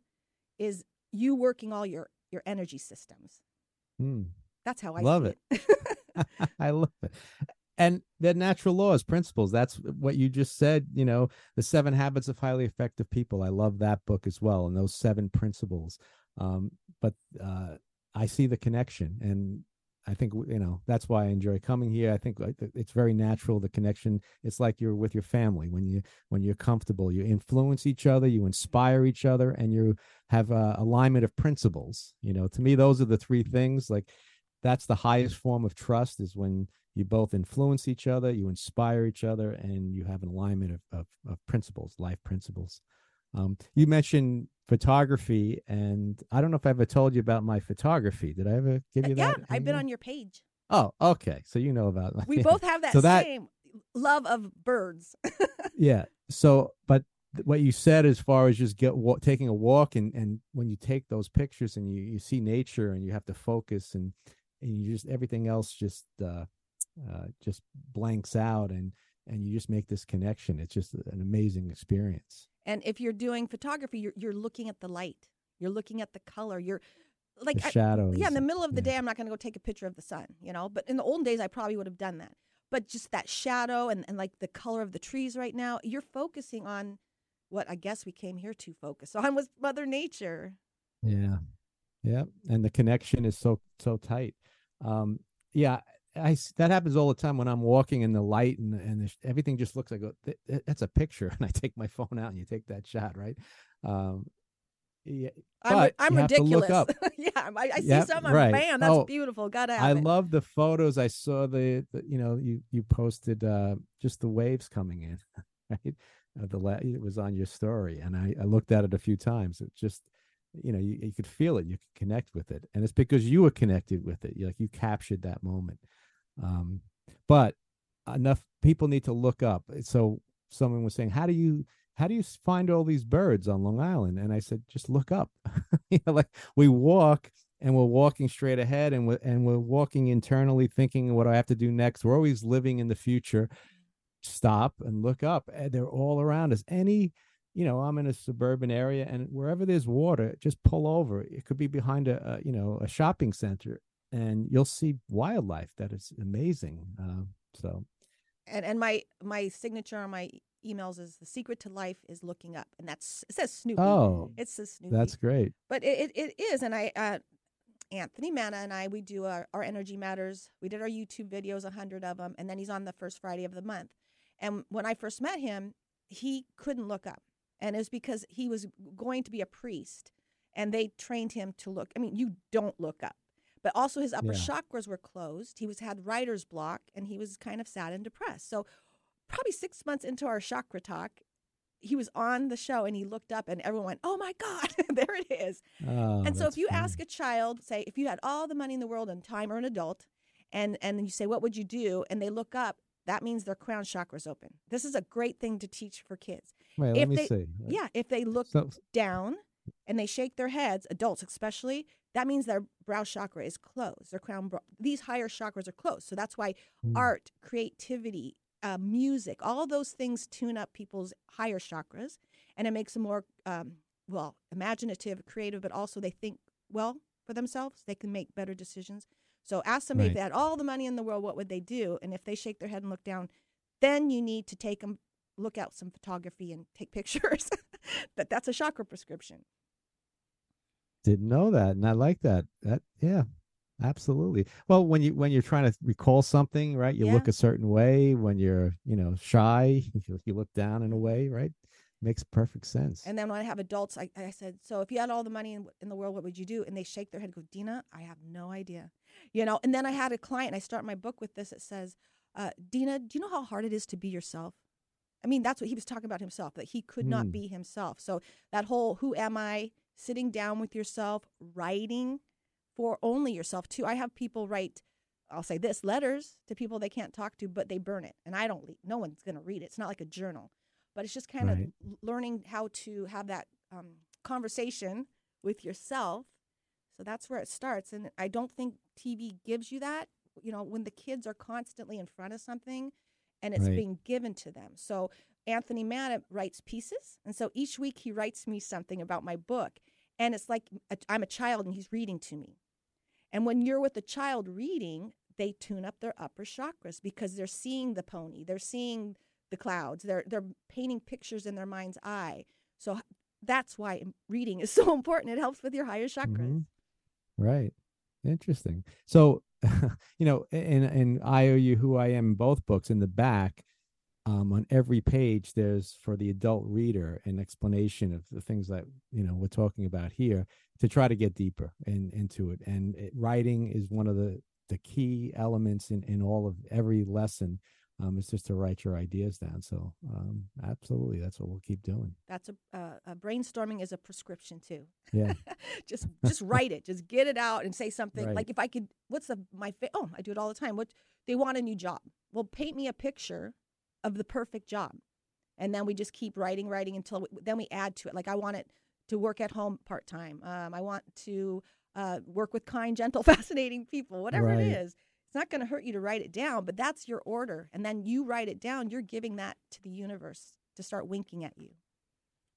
is you working all your your energy systems. Hmm. That's how I Love see it. (laughs) I love it. And the natural laws, principles. That's what you just said. You know, the seven habits of highly effective people. I love that book as well, and those seven principles. Um, but uh, I see the connection, and I think you know that's why I enjoy coming here. I think it's very natural. The connection. It's like you're with your family when you when you're comfortable. You influence each other, you inspire each other, and you have a alignment of principles. You know, to me, those are the three things. Like that's the highest form of trust is when you both influence each other, you inspire each other, and you have an alignment of, of, of principles, life principles. Um, you mentioned photography, and I don't know if I ever told you about my photography. Did I ever give you yeah, that? I've been on your page. Oh, okay. So you know about We (laughs) both have that So that- same love of birds. (laughs) yeah. So, but what you said as far as just get wa- taking a walk and and when you take those pictures and you you see nature and you have to focus and and you just everything else just uh, uh just blanks out and and you just make this connection. It's just an amazing experience. And if you're doing photography, you're you're looking at the light. You're looking at the color. You're like the I- shadows. Yeah, in the middle of the yeah. day, I'm not going to go take a picture of the sun, you know. But in the olden days, I probably would have done that. But just that shadow and, and like the color of the trees right now, you're focusing on what I guess we came here to focus on was Mother Nature. Yeah. Yeah. And the connection is so, so tight. Um, yeah. I, that happens all the time when I'm walking in the light and, and the, everything just looks like, a, th- th- that's a picture. (laughs) And I take my phone out and you take that shot, right? Um, yeah. I'm, I'm ridiculous. (laughs) yeah, I, I see Yep, some. I'm right. bam, that's Oh, beautiful. Gotta I it. love the photos. I saw the, the you know, you, you posted, uh, just the waves coming in, (laughs) right? Uh, the, la- it was on your story and I, I looked at it a few times. It just, you know, you, you could feel it, you could connect with it. And it's because you were connected with it. You like you captured that moment. Um, but enough people need to look up. So someone was saying, how do you, how do you find all these birds on Long Island? And I said, just look up. (laughs) you know, like we walk and we're walking straight ahead and we're, and we're walking internally thinking what do I have to do next. We're always living in the future. Stop and look up. They're all around us. Any, you know, I'm in a suburban area and wherever there's water, just pull over. It could be behind a, a you know, a shopping center and you'll see wildlife that is amazing. Uh, so and and my my signature on my emails is the secret to life is looking up, and that's it says Snoopy. Oh, it says Snoopy. that's great. but it, it, it is and i uh, anthony manna and i we do our, our energy matters we did our youtube videos a hundred of them and then he's on the first friday of the month and when i first met him he couldn't look up and it was because he was going to be a priest and they trained him to look i mean you don't look up but also his upper Yeah. chakras were closed he was had writer's block and he was kind of sad and depressed so probably six months into our chakra talk he was on the show and he looked up and everyone went oh my god (laughs) there it is Oh, and so if you funny. ask a child, say if you had all the money in the world and time or an adult, and and you say what would you do, and they look up, that means their crown chakra's open. This is a great thing to teach for kids. Wait, if let me they- see. Yeah, if they look So, down and they shake their heads, adults especially, that means their brow chakra is closed. Their crown, bro- these higher chakras are closed. So that's why Mm. art, creativity, uh, music, all those things tune up people's higher chakras, and it makes them more um, well imaginative, creative, but also they think well for themselves. They can make better decisions. So ask somebody if they had all the money in the world, what would they do? And if they shake their head and look down, then you need to take them, look out some photography and take (laughs) pictures. that that's a chakra prescription. Didn't know that, and I like that. That yeah, absolutely. Well, when you when you're trying to recall something, right? You look a certain way. When you're you know shy, (laughs) you, you look down in a way, right? Makes perfect sense. And then when I have adults, I, I said, so if you had all the money in, in the world, what would you do? And they shake their head and go, Dina, I have no idea. You know, and then I had a client, I start my book with this. It says, uh, Dina, do you know how hard it is to be yourself? I mean, that's what he was talking about himself, that he could not Hmm. be himself. So that whole who am I, sitting down with yourself, writing for only yourself too. I have people write, I'll say this, letters to people they can't talk to, but they burn it. And I don't, no one's going to read it. It's not like a journal, but it's just kind Right. of learning how to have that um, conversation with yourself. So that's where it starts. And I don't think TV gives you that. You know, when the kids are constantly in front of something and it's Right. being given to them. So Anthony Madden writes pieces. And so each week he writes me something about my book. And it's like I'm a child and he's reading to me. And when you're with a child reading, they tune up their upper chakras because they're seeing the pony, they're seeing the clouds, they're they're painting pictures in their mind's eye. So that's why reading is (laughs) so important. It helps with your higher chakras. Mhm. Right. Interesting. So, (laughs) you know, in in I owe you who I am both books in the back, um, on every page there's for the adult reader an explanation of the things that you know we're talking about here to try to get deeper in, into it. And it, writing is one of the the key elements in in all of every lesson. Um, is just to write your ideas down. So, um, absolutely, that's what we'll keep doing. That's a, uh, a brainstorming is a prescription too. Yeah. (laughs) just just write it. Just get it out and say (laughs) something. Right. Like if I could, what's the my fa- oh I do it all the time. What they want a new job. Well, paint me a picture of the perfect job, and then we just keep writing, writing until we, then we add to it. Like I want it to work at home part time. Um, I want to uh, work with kind, gentle, (laughs) fascinating people. Whatever Right. it is. It's not going to hurt you to write it down, but that's your order. And then you write it down, you're giving that to the universe to start winking at you.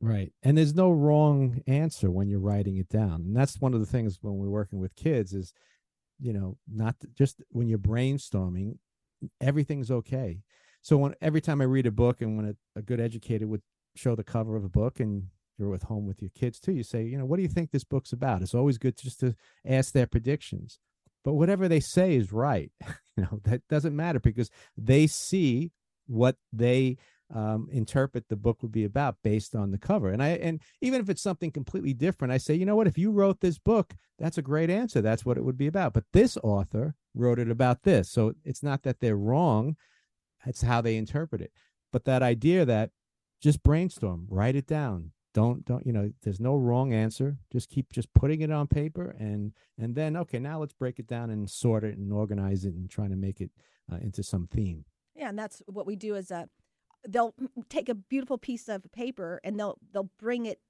Right. And there's no wrong answer when you're writing it down. And that's one of the things when we're working with kids is, you know, not just when you're brainstorming, everything's okay. So when every time I read a book and when a, a good educator would show the cover of a book and you're with home with your kids too, you say, you know, what do you think this book's about? It's always good just to ask their predictions. But whatever they say is right. (laughs) you know, that doesn't matter because they see what they um, interpret the book would be about based on the cover. And I and even if it's something completely different, I say, you know what? If you wrote this book, that's a great answer. That's what it would be about. But this author wrote it about this, so it's not that they're wrong; it's how they interpret it. But that idea that just brainstorm, write it down. Don't don't you know? There's no wrong answer. Just keep just putting it on paper, and and then okay, now let's break it down and sort it and organize it and trying to make it uh, into some theme. Yeah, and that's what we do is a they'll take a beautiful piece of paper and they'll they'll bring it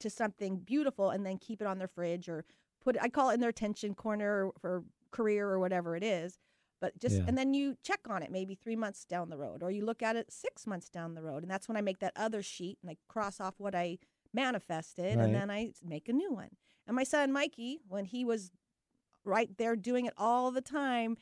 to something beautiful and then keep it on their fridge or put it, I call it in their attention corner for career or whatever it is. But just Yeah. and then you check on it maybe three months down the road, or you look at it six months down the road, and that's when I make that other sheet and I cross off what I manifested, Right. and then I make a new one. And my son Mikey, when he was right there doing it all the time,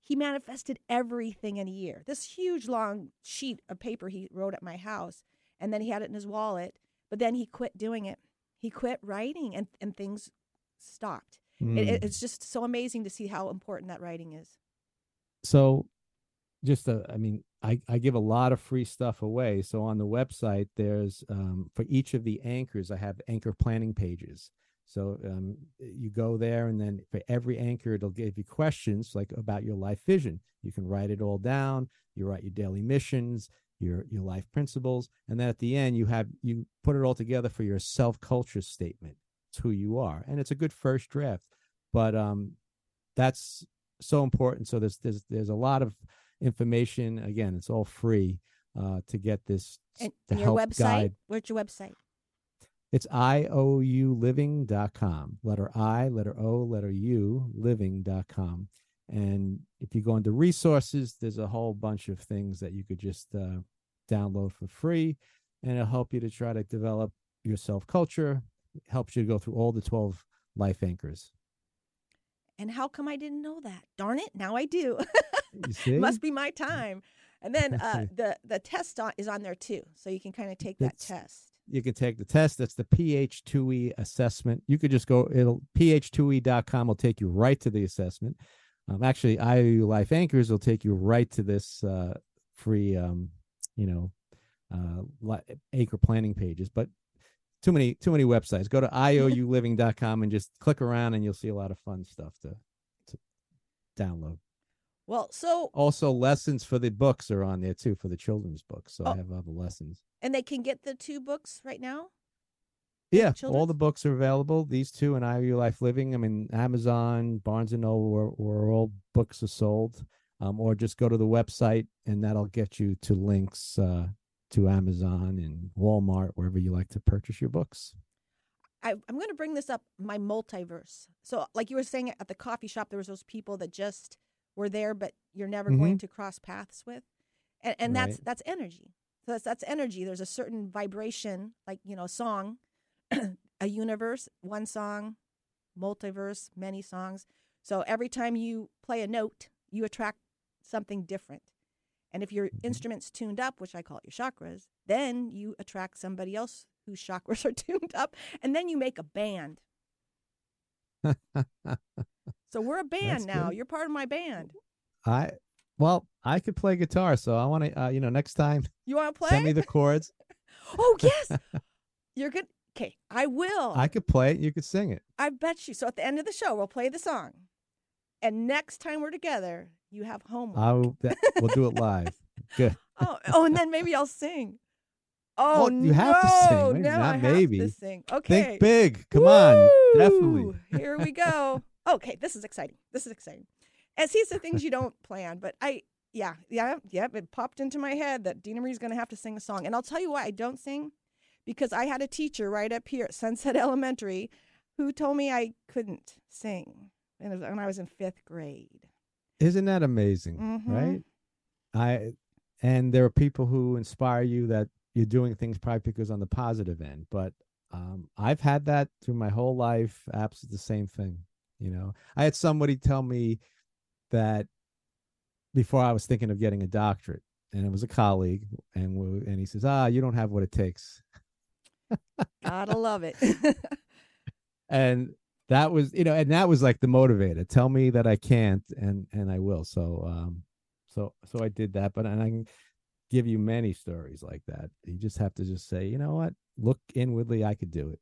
he manifested everything in a year. This huge long sheet of paper he wrote at my house, and then he had it in his wallet. But then he quit doing it. He quit writing, and and things stopped. Mm. it- it's just so amazing to see how important that writing is. So just uh, i mean I, I give a lot of free stuff away. So on the website there's um, for each of the anchors i have anchor planning pages. So um, you go there and then for every anchor it'll give you questions like about your life vision. You can write it all down. You write your daily missions your your life principles and then at the end you have you put it all together for your self culture statement. It's who you are and it's a good first draft. But um that's so important. So there's there's there's a lot of information. Again, it's all free uh, to get this And, to your help website? guide. Where's your website? It's iouliving.com. Letter I, letter O, letter U, living.com. And if you go into resources, there's a whole bunch of things that you could just uh, download for free, and it'll help you to try to develop your self culture. Helps you to go through all the 12 life anchors. And how come I didn't know that? Darn it! Now I do. You (laughs) see? Must be my time. And then uh, (laughs) the the test on, is on there too, so you can kind of take that test. you can take the test. That's the PH2E assessment. You could just go, it'll ph2e.com will take you right to the assessment. Um, actually, IOU Life Anchors will take you right to this uh, free, um, you know, uh, anchor planning pages. But too many, too many websites. Go to (laughs) iouliving.com and just click around, and you'll see a lot of fun stuff to, to download. Well, so Also, lessons for the books are on there too for the children's books. So Oh. I have the lessons. and they can get the two books right now. Yeah, all the books are available. These two and IOU Life Living. I mean, Amazon, Barnes and Noble, where, where all books are sold. Um, or just go to the website and that'll get you to links uh, to Amazon and Walmart, wherever you like to purchase your books. I, I'm going to bring this up my multiverse. So, like you were saying at the coffee shop, there was those people that just were there, but you're never going mm-hmm. to cross paths with, and, and that's Right. that's energy. So that's that's energy. There's a certain vibration, like you know, a song, (clears throat) a universe, one song, multiverse, many songs. So every time you play a note, you attract something different. And if your instrument's tuned up, which I call it your chakras, then you attract somebody else whose chakras (laughs) are tuned up, and then you make a band. So we're a (laughs) band That's now. good. You're part of my band. I well, I could play guitar, so I want to. Uh, you know, next time (laughs) You want to play? send me the chords. oh yes, you're good. Okay, I will. I could play it. You could sing it. I bet you. So at the end of the show, we'll play the song, and next time we're together, you have homework. I'll. That, we'll do it live. Good. (laughs) oh, oh, and then maybe I'll sing. Oh Well, you have to sing, no, maybe not maybe. to sing. Okay, Think big. Come on. Definitely. Here we go. (laughs) okay, this is exciting. This is exciting. And see, it's the things you don't plan, but I, yeah, yeah, yeah. It popped into my head that Dina Marie's going to have to sing a song, and I'll tell you why I don't sing, because I had a teacher right up here at Sunset (laughs) Elementary, who told me I couldn't sing, and when I was in fifth grade. Isn't that amazing? Mhm. Right. I and there are people who inspire you that you're doing things probably because on the positive end, but um, I've had that through my whole life. Absolutely the same thing. You know, I had somebody tell me that before I was thinking of getting a doctorate, and it was a colleague, and we, and he says, "Ah, you don't have what it takes." Gotta love it. (laughs) and that was you know and that was like the motivator tell me that i can't and and i will so um so so i did that but and i can give you many stories like that you just have to just say you know what look inwardly i could do it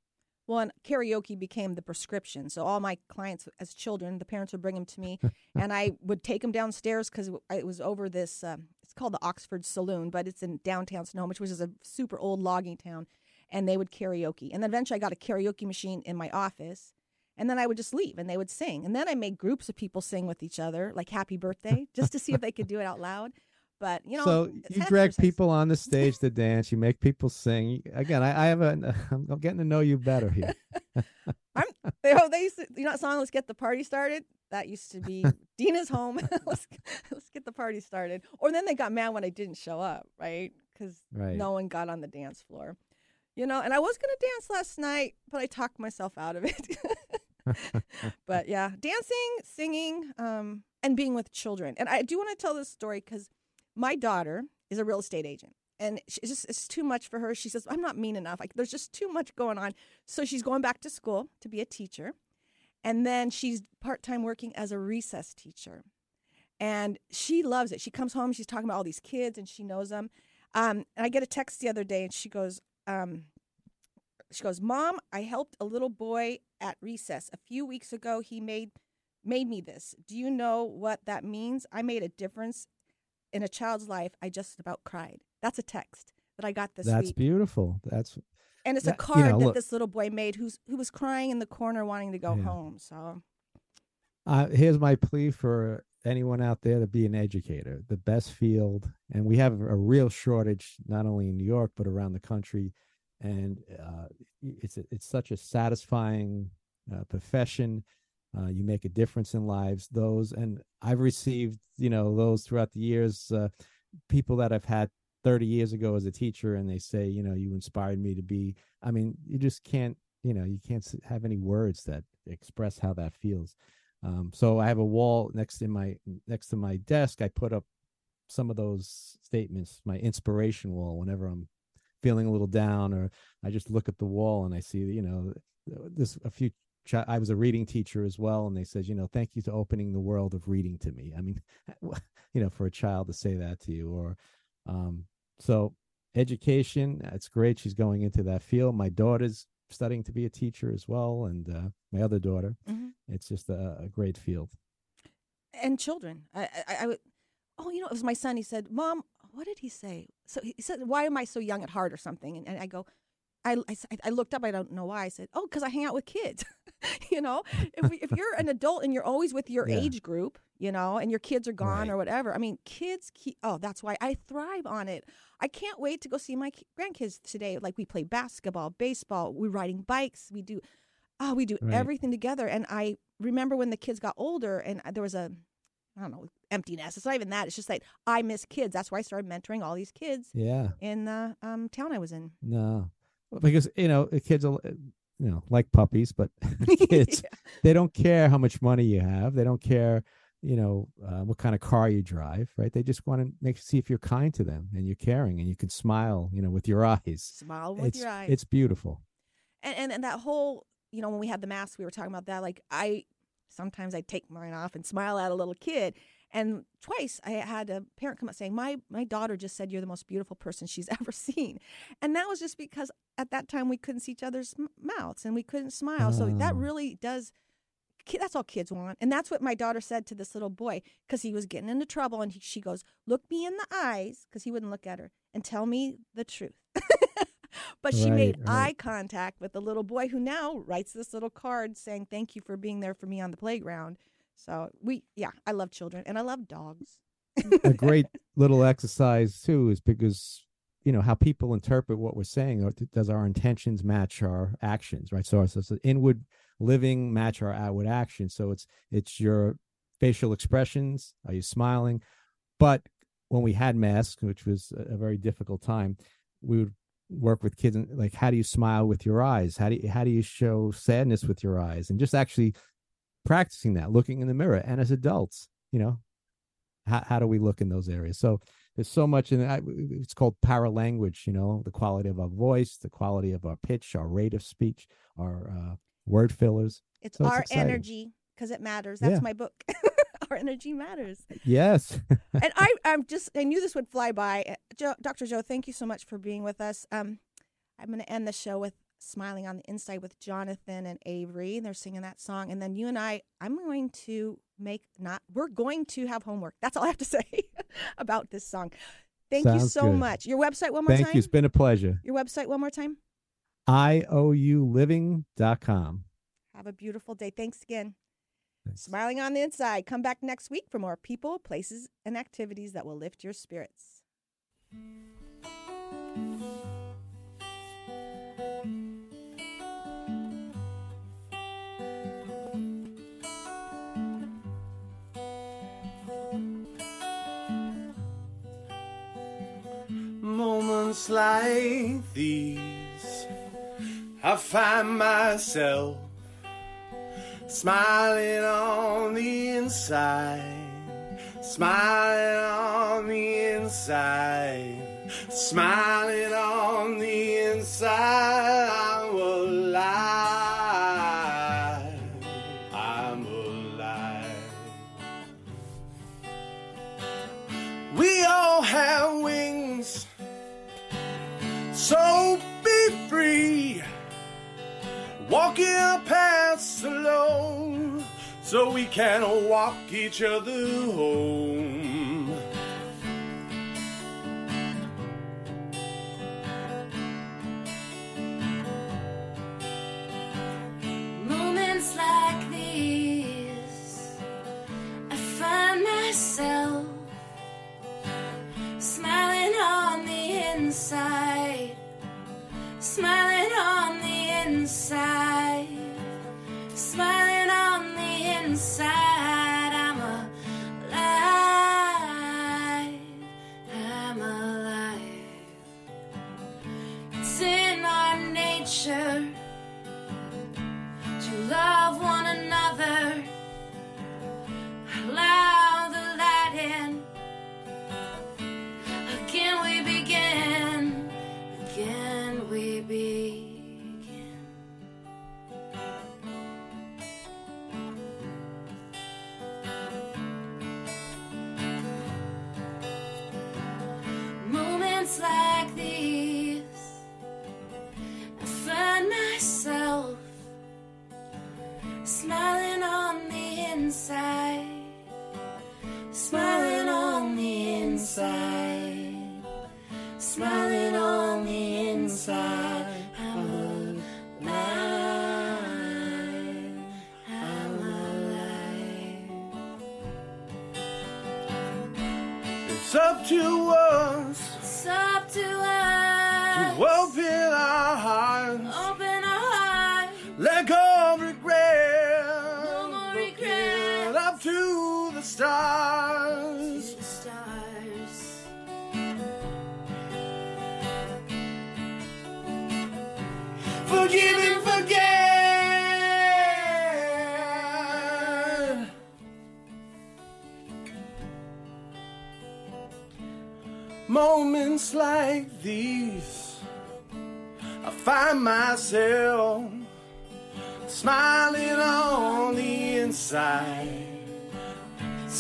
Well, and karaoke became the prescription. So all my clients as children, the parents would bring them to me, (laughs) and I would take them downstairs because it was over this. Um, it's called the Oxford Saloon, but it's in downtown Snohomish, which is a super old logging town. And they would karaoke, and then eventually I got a karaoke machine in my office, and then I would just leave, and they would sing, and then I made groups of people sing with each other, like "Happy Birthday," just to see if they could do it out loud. But you know, so you drag people on the stage to dance you make people sing again i, I have a (laughs) i'm getting to know you better here (laughs) I'm, they, oh, they used to, you know that song, Let's Get the Party Started? That used to be (laughs) Dina's home. let's, let's get the party started. Or then they got mad when I didn't show up, right? Because Right. no one got on the dance floor. You know, and I was going to dance last night, but I talked myself out of it. (laughs) but yeah, dancing, singing, um, and being with children. And I do want to tell this story because my daughter is a real estate agent. And it's just it's too much for her. She says, I'm not mean enough. Like there's just too much going on. So she's going back to school to be a teacher. And then she's part time working as a recess teacher. And she loves it. She comes home, she's talking about all these kids and she knows them. Um, and I get a text the other day and she goes, um, she goes, Mom, I helped a little boy at recess. A few weeks ago, he made made me this. Do you know what that means? I made a difference in a child's life. I just about cried. That's a text that I got this that's week. beautiful that's And it's that- a you card know, that look- this little boy made who's who was crying in the corner wanting to go Yeah. home. So Uh, here's my plea for anyone out there to be an educator. The best field, and we have a real shortage not only in New York but around the country. And uh, it's a, it's such a satisfying uh, profession. Uh, you make a difference in lives. Those, and I've received you know those throughout the years. Uh, people that I've had 30 years ago as a teacher, and they say, you know, you inspired me to be. I mean, you just can't, you know, you can't have any words that express how that feels. Um, so I have a wall next to my next to my desk. I put up some of those statements, my inspiration wall. Whenever I'm feeling a little down, or I just look at the wall and I see, you know, this a few. I was a reading teacher as well, and they said, you know, thank you to opening the world of reading to me. I mean, (laughs) you know, for a child to say that to you, or um, so education. It's great. She's going into that field. My daughter's studying to be a teacher as well, and uh, my other daughter Mhm. it's just a, a great field and children. I, I, I would, oh, you know, it was my son. He said, "Mom, what did he say?" So he said, "Why am I so young at heart?" or something. And, and I go, I I looked up. I don't know why. I said, "Oh, because I hang out with kids." (laughs) you know, if, we, if you're an adult and you're always with your (laughs) Yeah. age group, you know, and your kids are gone Right. or whatever. I mean, kids. Keep, oh, that's why I thrive on it. I can't wait to go see my grandkids today. Like we play basketball, baseball. We're riding bikes. We do, oh, we do Right. everything together. And I remember when the kids got older, and uh, there was a, I don't know, emptiness. It's not even that. It's just like I miss kids. That's why I started mentoring all these kids Yeah. in the um, town I was in. No, because you know the kids are, you know, like puppies, but (laughs) (laughs) kids Yeah. they don't care how much money you have. They don't care, you know, uh, what kind of car you drive, right? They just want to make see if you're kind to them and you're caring and you can smile, you know, with your eyes. Smile with it's your eyes. it's beautiful. and, and and that whole you know when we had the mask we were talking about that like i sometimes i take mine off and smile at a little kid. And twice i had a parent come up saying my my daughter just said you're the most beautiful person she's (laughs) ever seen. And that was just because at that time we couldn't see each other's m- mouths and we couldn't smile. So that Oh. really does. That's all kids want. And that's what my daughter said to this little boy because he was getting into trouble. And he, she goes look me in the eyes because he wouldn't look at her and tell me the truth (laughs) (laughs) but she made Right, right. eye contact with the little boy who now writes this little card saying thank you for being there for me on the playground. So we yeah i love children and i love dogs. A great (laughs) little exercise too is because you know how people interpret what we're saying or does our intentions match our actions right? So it's, it's inward living match our outward actions. So it's it's your facial expressions are you smiling? But when we had masks which was a very difficult time we would work with kids and like how do you smile with your eyes? How do you how do you show sadness with your eyes? And just actually practicing that looking in the mirror and as adults you know how, how do we look in those areas? So there's so much in that it's called paralanguage you know the quality of our voice the quality of our pitch our rate of speech our uh, word fillers. It's So our exciting. energy because it matters. That's Yeah. my book (laughs) our energy matters yes (laughs) and I, I'm just, I knew this would fly by. Joe, Dr. Joe, thank you so much for being with us. Um, I'm going to end the show with Smiling on the Inside with Jonathan and Avery. They're singing that song. And then you and I, I'm going to make not, we're going to have homework. That's all I have to (laughs) say about this song. Thank you so good. much. Your website one more thank time? Thank you it's been a pleasure Your website one more time? iouliving.com Have a beautiful day. Thanks again. Thanks. Smiling on the Inside. Come back next week for more people, places, and activities that will lift your spirits. Moments like these, I find myself smiling on the inside, smiling on the inside, smiling on the inside. I'm alive. I'm alive. We all have wings, so be free. Walking our paths alone, so we can walk each other home. Moments like these, I find myself smiling on the inside, smiling on the inside,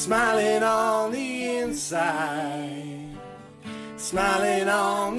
smiling on the inside, smiling on